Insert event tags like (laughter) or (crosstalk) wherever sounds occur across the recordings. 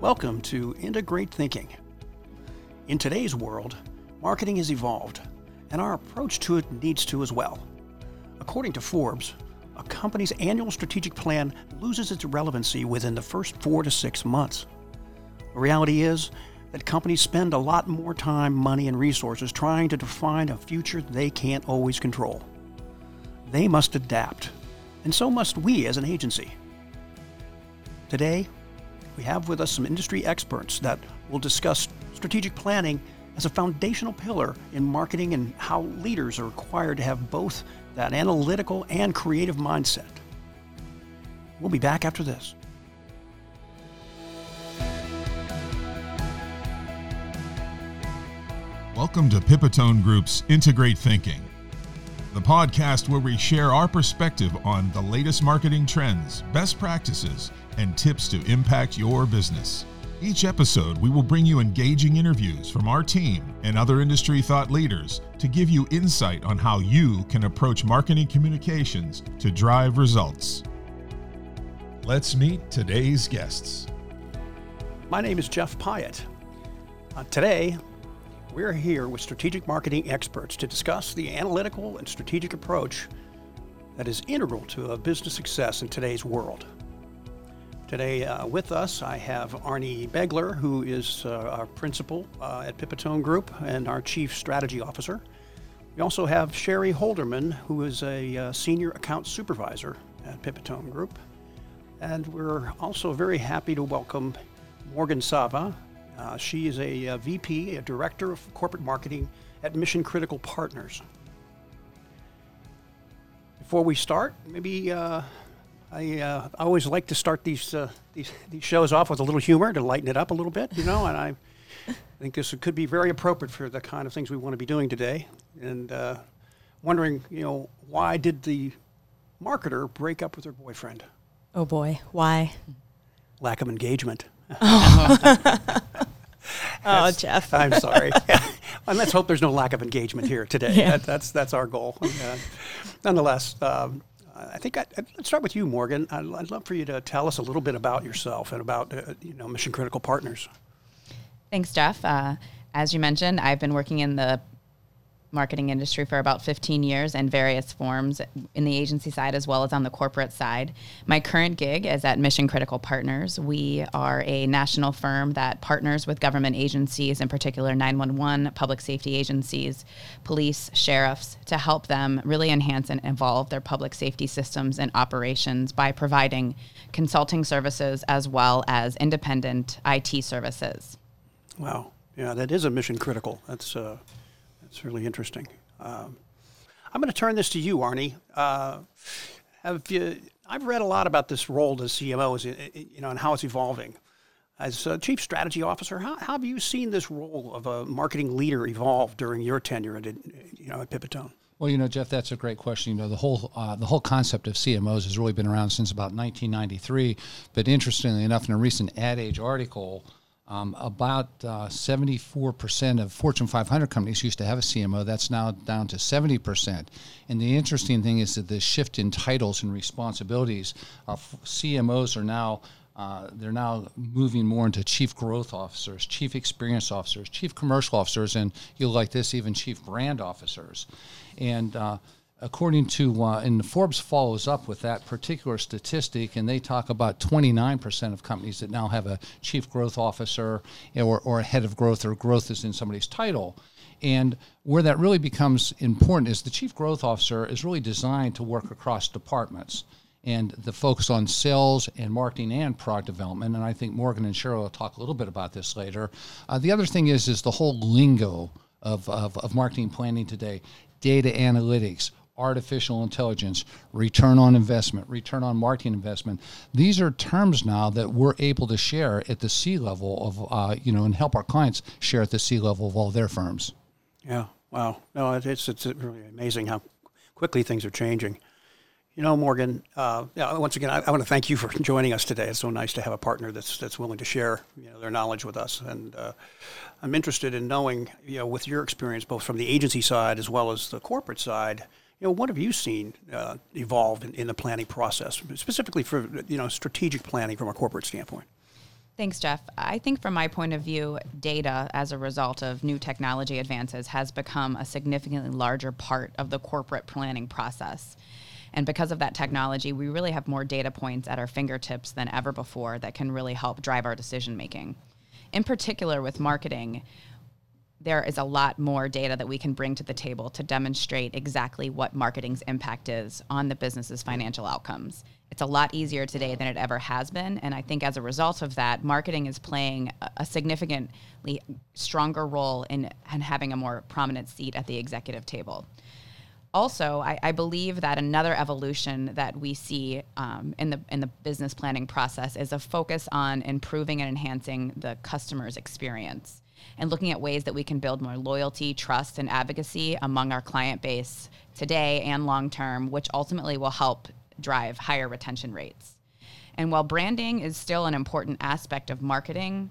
Welcome to Integrate Thinking. In today's world, marketing has evolved, and our approach to it needs to as well. According to Forbes, a company's annual strategic plan loses its relevancy within the first four to six months. The reality is that companies spend a lot more time, money, and resources trying to define a future they can't always control. They must adapt, and so must we as an agency. Today, we have with us some industry experts that will discuss strategic planning as a foundational pillar in marketing and how leaders are required to have both that analytical and creative mindset. We'll be back after this. Welcome to Pipitone Group's Integrate Thinking, the podcast where we share our perspective on the latest marketing trends, best practices, and tips to impact your business. Each episode, we will bring you engaging interviews from our team and other industry thought leaders to give you insight on how you can approach marketing communications to drive results. Let's meet today's guests. My name is Jeff Pyatt. Uh, today, we're here with strategic marketing experts to discuss the analytical and strategic approach that is integral to a business success in today's world. Today, uh, with us, I have Arnie Begler, who is uh, our principal uh, at Pipitone Group and our chief strategy officer. We also have Sherry Holderman, who is a uh, senior account supervisor at Pipitone Group. And we're also very happy to welcome Morgan Sava. Uh, she is a, a, VP, a director of corporate marketing at Mission Critical Partners. Before we start, maybe uh, I, uh, always like to start these, uh, these these shows off with a little humor to lighten it up a little bit, you know. and I think this could be very appropriate for the kind of things we want to be doing today. And uh, wondering, you know, why did the marketer break up with her boyfriend? Oh boy, why? Lack of engagement. (laughs) Oh, oh Jeff. I'm sorry. (laughs) and let's hope there's no lack of engagement here today. Yeah. That, that's that's our goal. Uh, nonetheless, um, I think I, let's start with you, Morgan. I'd, I'd, love for you to tell us a little bit about yourself and about uh, you know Mission Critical Partners. Thanks, Jeff. Uh, as you mentioned, I've been working in the marketing industry for about 15 years in various forms in the agency side as well as on the corporate side. My current gig is at Mission Critical Partners. We are a national firm that partners with government agencies, in particular 911, public safety agencies, police, sheriffs, to help them really enhance and evolve their public safety systems and operations by providing consulting services as well as independent IT services. Wow. Yeah, that is a mission critical. That's uh, it's really interesting. Um, I'm going to turn this to you, Arnie. Uh, have you? I've read a lot about this role as CMO, you know, and how it's evolving. As a chief strategy officer, how, how, have you seen this role of a marketing leader evolve during your tenure at, you know, at Pipitone? Well, you know, Jeff, that's a great question. You know, the whole uh, the whole concept of CMOs has really been around since about 1993. But interestingly enough, in a recent Ad Age article, um, about uh, 74% of Fortune 500 companies used to have a CMO. That's now down to 70%. And the interesting thing is that the shift in titles and responsibilities, uh, CMOs are now uh, they're now moving more into chief growth officers, chief experience officers, chief commercial officers, and you'll like this, even chief brand officers. And uh, according to uh, and Forbes follows up with that particular statistic, and they talk about 29% of companies that now have a chief growth officer or, or a head of growth, or growth is in somebody's title. And where that really becomes important is the chief growth officer is really designed to work across departments and the focus on sales and marketing and product development. And I think Morgan and Cheryl will talk a little bit about this later. Uh, the other thing is is the whole lingo of, of, of marketing planning today, data analytics, artificial intelligence, return on investment, return on marketing investment. These are terms now that we're able to share at the C level of, uh, you know, and help our clients share at the C level of all their firms. Yeah. Wow. No, it's it's really amazing how quickly things are changing. You know, Morgan. Uh, yeah, once again, I, I, want to thank you for (laughs) joining us today. It's so nice to have a partner that's that's willing to share you know their knowledge with us, and uh, I'm interested in knowing you know with your experience both from the agency side as well as the corporate side you know, what have you seen uh, evolve in, in, the planning process, specifically for you know strategic planning from a corporate standpoint? Thanks, Jeff. I think from my point of view, data as a result of new technology advances has become a significantly larger part of the corporate planning process. And because of that technology, we really have more data points at our fingertips than ever before that can really help drive our decision making. In particular, with marketing, there is a lot more data that we can bring to the table to demonstrate exactly what marketing's impact is on the business's financial outcomes. It's a lot easier today than it ever has been. And I think as a result of that, marketing is playing a significantly stronger role in, in having a more prominent seat at the executive table. Also, I, I believe that another evolution that we see um, in the in the business planning process is a focus on improving and enhancing the customer's experience and looking at ways that we can build more loyalty, trust, and advocacy among our client base today and long term, which ultimately will help drive higher retention rates. And while branding is still an important aspect of marketing,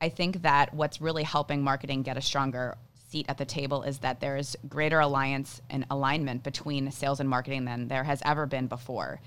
I think that what's really helping marketing get a stronger seat at the table is that there is greater alliance and alignment between sales and marketing than there has ever been before.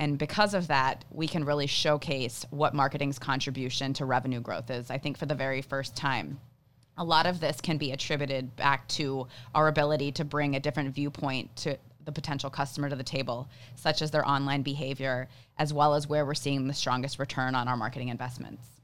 And because of that, we can really showcase what marketing's contribution to revenue growth is, I think, for the very first time. A lot of this can be attributed back to our ability to bring a different viewpoint to the potential customer to the table, such as their online behavior, as well as where we're seeing the strongest return on our marketing investments.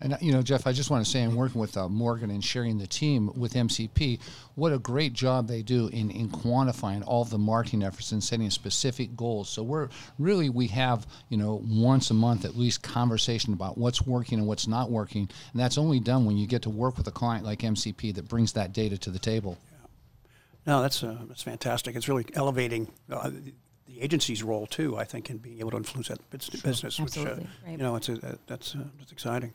And you know, Jeff, I just want to say, I'm working with uh, Morgan and sharing the team with MCP. What a great job they do in, in quantifying all the marketing efforts and setting specific goals. So we're really we have you know once a month at least conversation about what's working and what's not working, and that's only done when you get to work with a client like MCP that brings that data to the table. Yeah. No, that's uh, that's fantastic. It's really elevating uh, the agency's role too. I think in being able to influence that business, sure. which uh, right. you know, it's a, that's uh, that's exciting.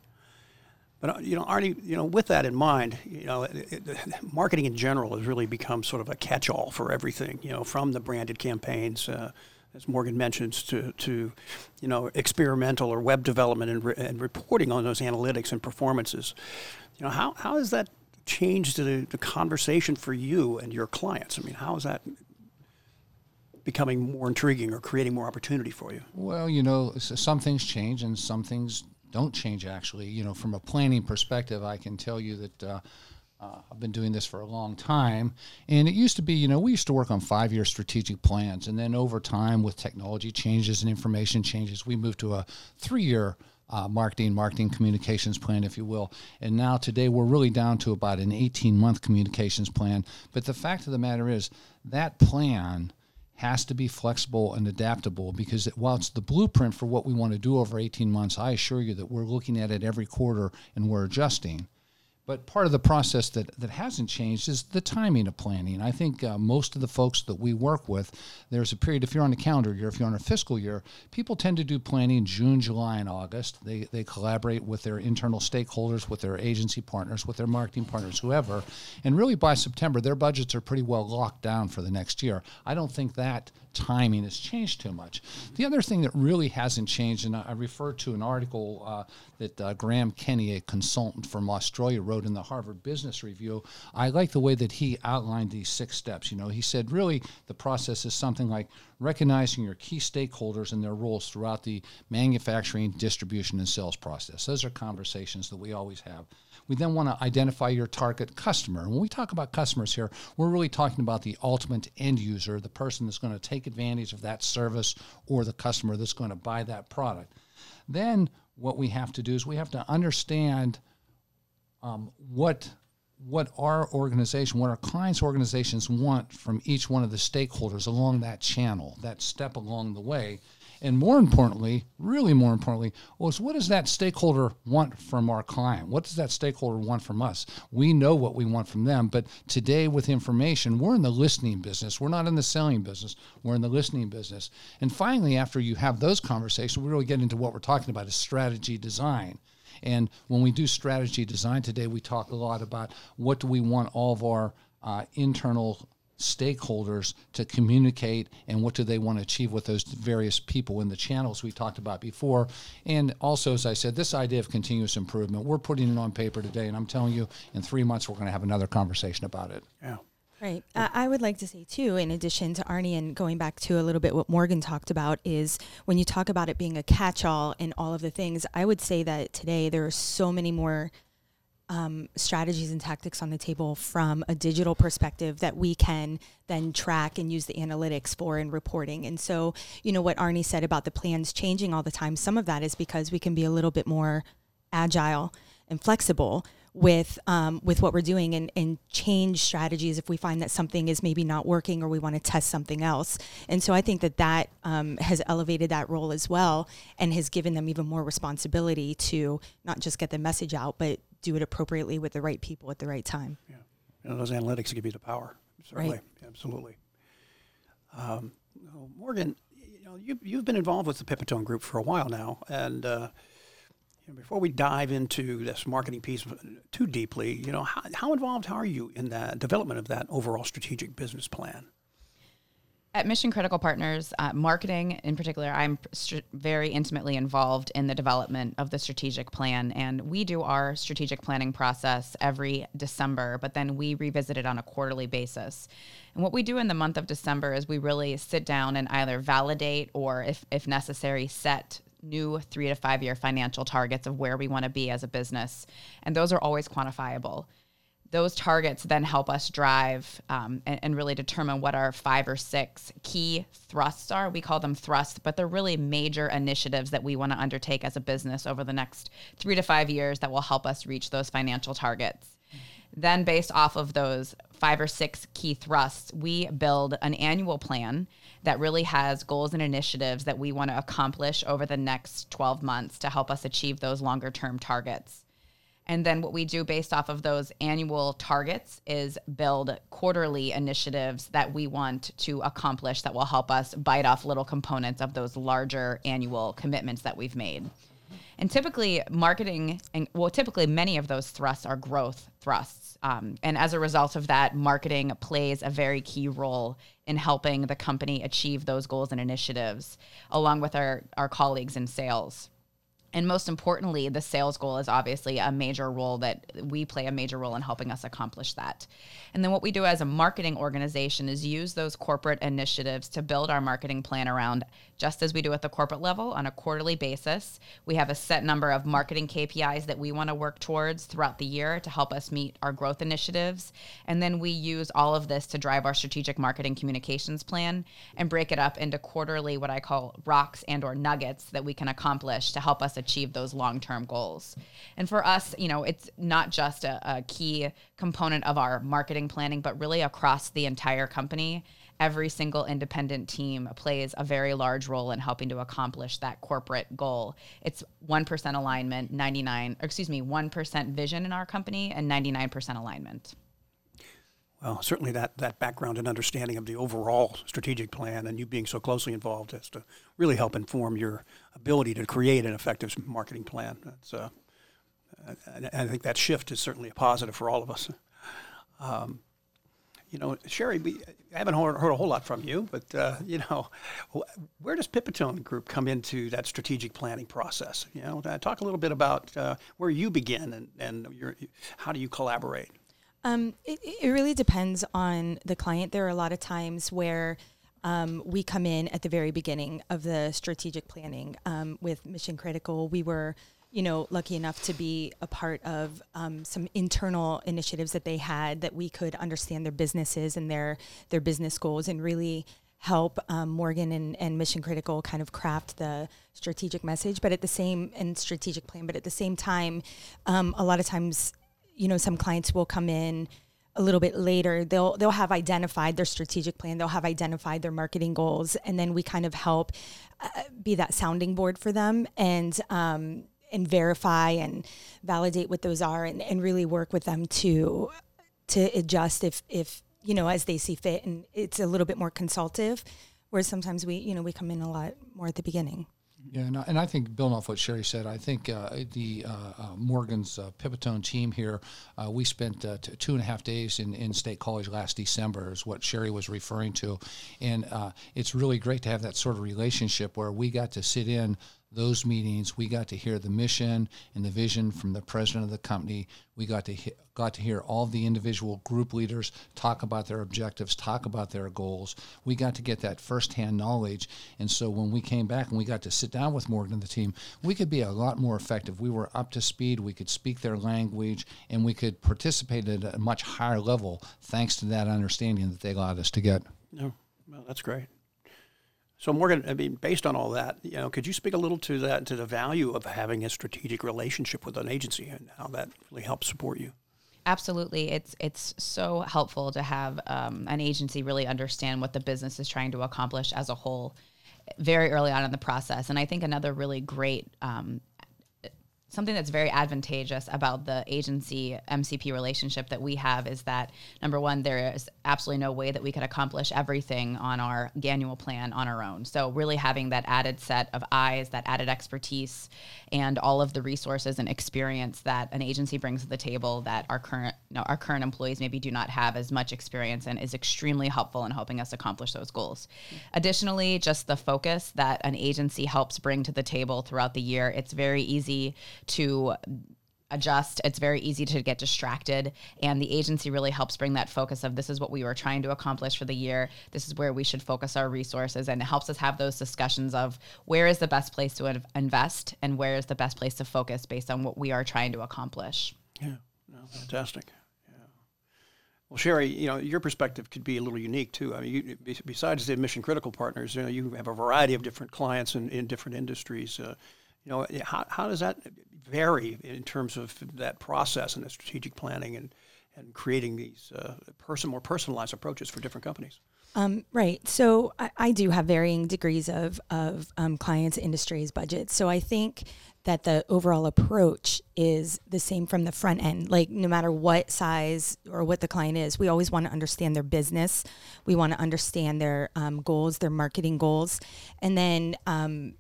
But uh, you know, Arnie, you know, with that in mind, you know, it, it, (laughs) marketing in general has really become sort of a catch-all for everything. You know, from the branded campaigns, uh, as Morgan mentions, to to you know, experimental or web development and, re- and reporting on those analytics and performances. You know, how how has that changed the, the conversation for you and your clients? I mean, how is that becoming more intriguing or creating more opportunity for you? Well, you know, some things change and some things don't change actually. You know, from a planning perspective, I can tell you that. Uh, uh, I've been doing this for a long time. And it used to be, you know, we used to work on five year strategic plans. And then over time, with technology changes and information changes, we moved to a three year uh, marketing, marketing communications plan, if you will. And now today we're really down to about an 18 month communications plan. But the fact of the matter is that plan has to be flexible and adaptable because while it's the blueprint for what we want to do over 18 months, I assure you that we're looking at it every quarter and we're adjusting. But part of the process that, that hasn't changed is the timing of planning. I think uh, most of the folks that we work with, there's a period, if you're on a calendar year, if you're on a fiscal year, people tend to do planning June, July, and August. They, they collaborate with their internal stakeholders, with their agency partners, with their marketing partners, whoever. And really by September, their budgets are pretty well locked down for the next year. I don't think that timing has changed too much. The other thing that really hasn't changed, and I refer to an article uh, that uh, Graham Kenny, a consultant from Australia, wrote in the Harvard Business Review. I like the way that he outlined these six steps. You know, he said really the process is something like recognizing your key stakeholders and their roles throughout the manufacturing, distribution, and sales process. Those are conversations that we always have. We then want to identify your target customer. When we talk about customers here, we're really talking about the ultimate end user, the person that's going to take advantage of that service or the customer that's going to buy that product. Then what we have to do is we have to understand um, what what our organization, what our clients' organizations want from each one of the stakeholders along that channel, that step along the way, and more importantly, really more importantly, was what does that stakeholder want from our client? What does that stakeholder want from us? We know what we want from them, but today with information, we're in the listening business. We're not in the selling business. We're in the listening business. And finally, after you have those conversations, we really get into what we're talking about is strategy design. And when we do strategy design today, we talk a lot about what do we want all of our uh, internal stakeholders to communicate and what do they want to achieve with those various people in the channels we talked about before. And also, as I said, this idea of continuous improvement, we're putting it on paper today, and I'm telling you, in three months, we're going to have another conversation about it. Yeah. Right. Uh, I would like to say too, in addition to Arnie and going back to a little bit what Morgan talked about, is when you talk about it being a catch-all and all of the things. I would say that today there are so many more um, strategies and tactics on the table from a digital perspective that we can then track and use the analytics for in reporting. And so, you know, what Arnie said about the plans changing all the time, some of that is because we can be a little bit more agile and flexible with um, with what we're doing and, and change strategies if we find that something is maybe not working or we want to test something else. And so I think that that um, has elevated that role as well and has given them even more responsibility to not just get the message out, but do it appropriately with the right people at the right time. Yeah, you know, those analytics give you the power. Certainly, right. absolutely. Um, Morgan, you know, you, you've been involved with the Pipitone Group for a while now, and uh, before we dive into this marketing piece too deeply, you know, how, how involved are you in the development of that overall strategic business plan? At Mission Critical Partners, uh, marketing in particular, I'm very intimately involved in the development of the strategic plan. And we do our strategic planning process every December, but then we revisit it on a quarterly basis. And what we do in the month of December is we really sit down and either validate or, if, if necessary, set new three to five year financial targets of where we want to be as a business. And those are always quantifiable. Those targets then help us drive um, and, and, really determine what our five or six key thrusts are. We call them thrusts, but they're really major initiatives that we want to undertake as a business over the next three to five years that will help us reach those financial targets. Then, based off of those five or six key thrusts, we build an annual plan that really has goals and initiatives that we want to accomplish over the next 12 months to help us achieve those longer term targets. And then what we do based off of those annual targets is build quarterly initiatives that we want to accomplish that will help us bite off little components of those larger annual commitments that we've made. And typically, marketing, and well, typically many of those thrusts are growth thrusts. Um, and as a result of that, marketing plays a very key role in helping the company achieve those goals and initiatives, along with our, our colleagues in sales and most importantly, the sales goal is obviously a major role that we play a major role in helping us accomplish that. And then what we do as a marketing organization is use those corporate initiatives to build our marketing plan around, just as we do at the corporate level on a quarterly basis. We have a set number of marketing KPIs that we want to work towards throughout the year to help us meet our growth initiatives. And then we use all of this to drive our strategic marketing communications plan and break it up into quarterly what I call rocks and or nuggets that we can accomplish to help us achieve those long-term goals. And for us, you know, it's not just a, a key component of our marketing planning, but really across the entire company every single independent team plays a very large role in helping to accomplish that corporate goal. It's 1% alignment, 99, excuse me, 1% vision in our company and 99% alignment. Well, certainly that, that background and understanding of the overall strategic plan and you being so closely involved has to really help inform your ability to create an effective marketing plan. That's, uh, I, I think that shift is certainly a positive for all of us. Um, you know, Sherry, I haven't heard, heard, a whole lot from you, but uh, you know, where does Pipitone Group come into that strategic planning process? You know, talk a little bit about uh, where you begin and, and your, how do you collaborate? Um, it, it really depends on the client. There are a lot of times where um, we come in at the very beginning of the strategic planning um, with Mission Critical. We were you know, lucky enough to be a part of um, some internal initiatives that they had that we could understand their businesses and their their business goals and really help um, Morgan and, and Mission Critical kind of craft the strategic message, but at the same and strategic plan. But at the same time, um, a lot of times, you know, some clients will come in a little bit later. They'll they'll have identified their strategic plan. They'll have identified their marketing goals. And then we kind of help uh, be that sounding board for them and um, and verify and validate what those are and, and really work with them to to adjust if if you know as they see fit. And it's a little bit more consultative whereas sometimes we you know we come in a lot more at the beginning yeah, and I, and I think building off what Sherry said, I think uh, the uh, uh, Morgan's uh, Pipitone team here, uh, we spent uh, t- two and a half days in, in State College last December, is what Sherry was referring to, and it's really great to have that sort of relationship where we got to sit in those meetings, we got to hear the mission and the vision from the president of the company. We got to he- got to hear all the individual group leaders talk about their objectives, talk about their goals. We got to get that firsthand knowledge, and so when we came back and we got to sit down with Morgan and the team, we could be a lot more effective. We were up to speed. We could speak their language, and we could participate at a much higher level thanks to that understanding that they allowed us to get. No, well, that's great. So Morgan, I mean, based on all that, you know, could you speak a little to that, to the value of having a strategic relationship with an agency and how that really helps support you? Absolutely, it's it's so helpful to have um, an agency really understand what the business is trying to accomplish as a whole, very early on in the process. And I think another really great um, something that's very advantageous about the agency MCP relationship that we have is that number one, there is absolutely no way that we could accomplish everything on our annual plan on our own. So really having that added set of eyes, that added expertise, and all of the resources and experience that an agency brings to the table that our current you know, our current employees maybe do not have as much experience in is extremely helpful in helping us accomplish those goals. Mm-hmm. Additionally, just the focus that an agency helps bring to the table throughout the year, it's very easy to adjust. It's very easy to get distracted. And the agency really helps bring that focus of this is what we were trying to accomplish for the year. This is where we should focus our resources. And it helps us have those discussions of where is the best place to invest and where is the best place to focus based on what we are trying to accomplish. Yeah, no, fantastic. Yeah. Well, Sherry, you know your perspective could be a little unique too. I mean, you, besides the mission critical partners, you know, you have a variety of different clients in, in different industries. Uh, you know, how, how does that vary in terms of that process and the strategic planning and, and creating these uh, person more personalized approaches for different companies? Um, right. So I, I, do have varying degrees of, of um, clients, industries, budgets. So I think that the overall approach is the same from the front end. Like no matter what size or what the client is, we always want to understand their business. We want to understand their um, goals, their marketing goals, and then um,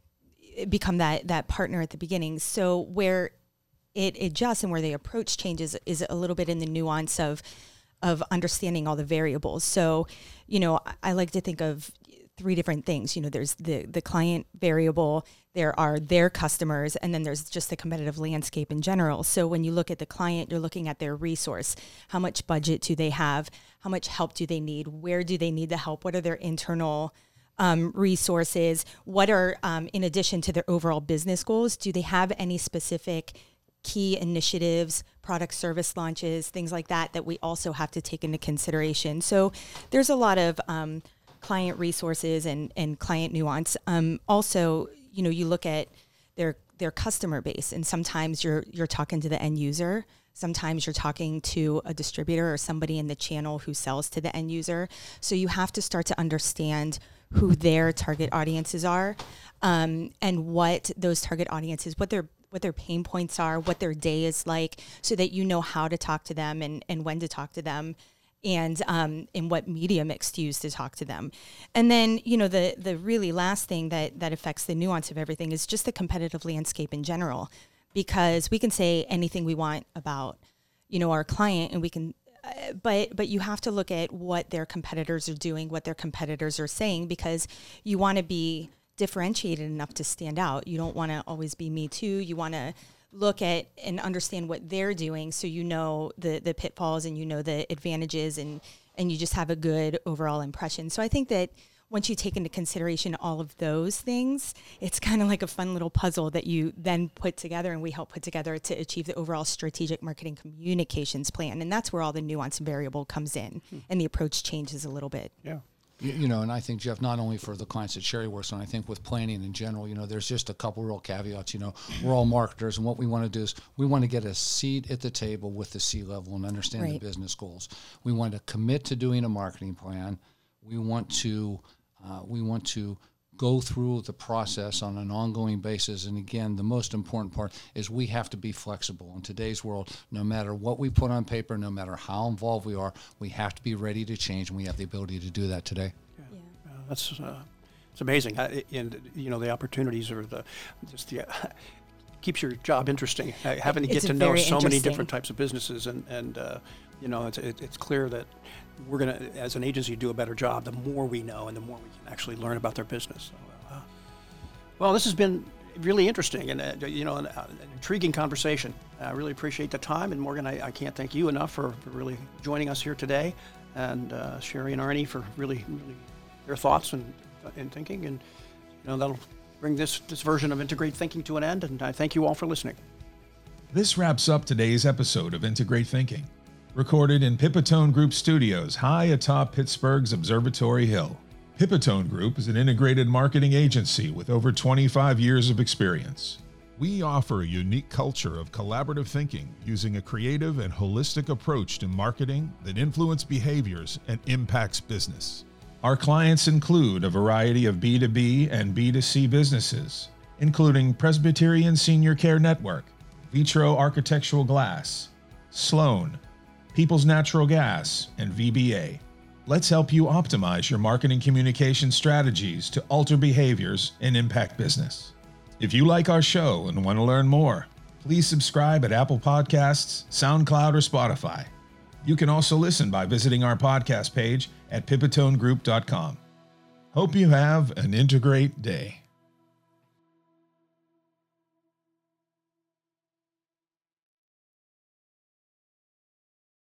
become that that partner at the beginning. So where it adjusts and where the approach changes is a little bit in the nuance of of understanding all the variables. So, you know, I like to think of three different things. You know, there's the the client variable, there are their customers, and then there's just the competitive landscape in general. So when you look at the client, you're looking at their resource. How much budget do they have? How much help do they need? Where do they need the help? What are their internal um, resources? What are, um, in addition to their overall business goals, do they have any specific key initiatives, product service launches, things like that, that we also have to take into consideration? So there's a lot of um, client resources and, and client nuance. Um, also, you know, you look at their their customer base, and sometimes you're you're talking to the end user. Sometimes you're talking to a distributor or somebody in the channel who sells to the end user. So you have to start to understand who their target audiences are um, and what those target audiences, what their what their pain points are, what their day is like, so that you know how to talk to them and, and when to talk to them and um, in what media mix to use to talk to them. And then, you know, the the really last thing that that affects the nuance of everything is just the competitive landscape in general, because we can say anything we want about, you know, our client, and we can but but you have to look at what their competitors are doing, what their competitors are saying, because you want to be differentiated enough to stand out. You don't want to always be me too. You want to look at and understand what they're doing, so you know the the pitfalls and you know the advantages, and and you just have a good overall impression. So I think that once you take into consideration all of those things, it's kind of like a fun little puzzle that you then put together and we help put together to achieve the overall strategic marketing communications plan. And that's where all the nuance and variable comes in hmm. and the approach changes a little bit. Yeah. You, you, know, and I think Jeff, not only for the clients that Sherry works on, I think with planning in general, you know, there's just a couple real caveats. You know, we're all marketers, and what we want to do is we want to get a seat at the table with the C level and understand right. the business goals. We want to commit to doing a marketing plan. We want to uh, we want to go through the process on an ongoing basis. And again, the most important part is we have to be flexible. In today's world, no matter what we put on paper, no matter how involved we are, we have to be ready to change, and we have the ability to do that today. Yeah, yeah. Uh, that's uh, it's amazing, I, and you know the opportunities are the just the. (laughs) keeps your job interesting, having to get to know so many different types of businesses, and and uh, you know it's it, it's clear that we're going to, as an agency, do a better job the more we know and the more we can actually learn about their business. So, uh, well, this has been really interesting and uh, you know an, uh, intriguing conversation. I really appreciate the time, and Morgan, I, I can't thank you enough for, for, really joining us here today, and uh, Sherry and Arnie for really, really their thoughts and, and thinking, and you know that'll bring this this version of Integrate Thinking to an end. And I thank you all for listening. This wraps up today's episode of Integrate Thinking, recorded in Pipitone Group Studios, high atop Pittsburgh's Observatory Hill. Pipitone Group is an integrated marketing agency with over 25 years of experience. We offer a unique culture of collaborative thinking using a creative and holistic approach to marketing that influence behaviors and impacts business. Our clients include a variety of B2B and B2C businesses, including Presbyterian Senior Care Network, Vitro Architectural Glass, Sloan, People's Natural Gas, and VBA. Let's help you optimize your marketing communication strategies to alter behaviors and impact business. If you like our show and want to learn more, please subscribe at Apple Podcasts, SoundCloud, or Spotify. You can also listen by visiting our podcast page at pipitonegroup.com. Hope you have an integrate day.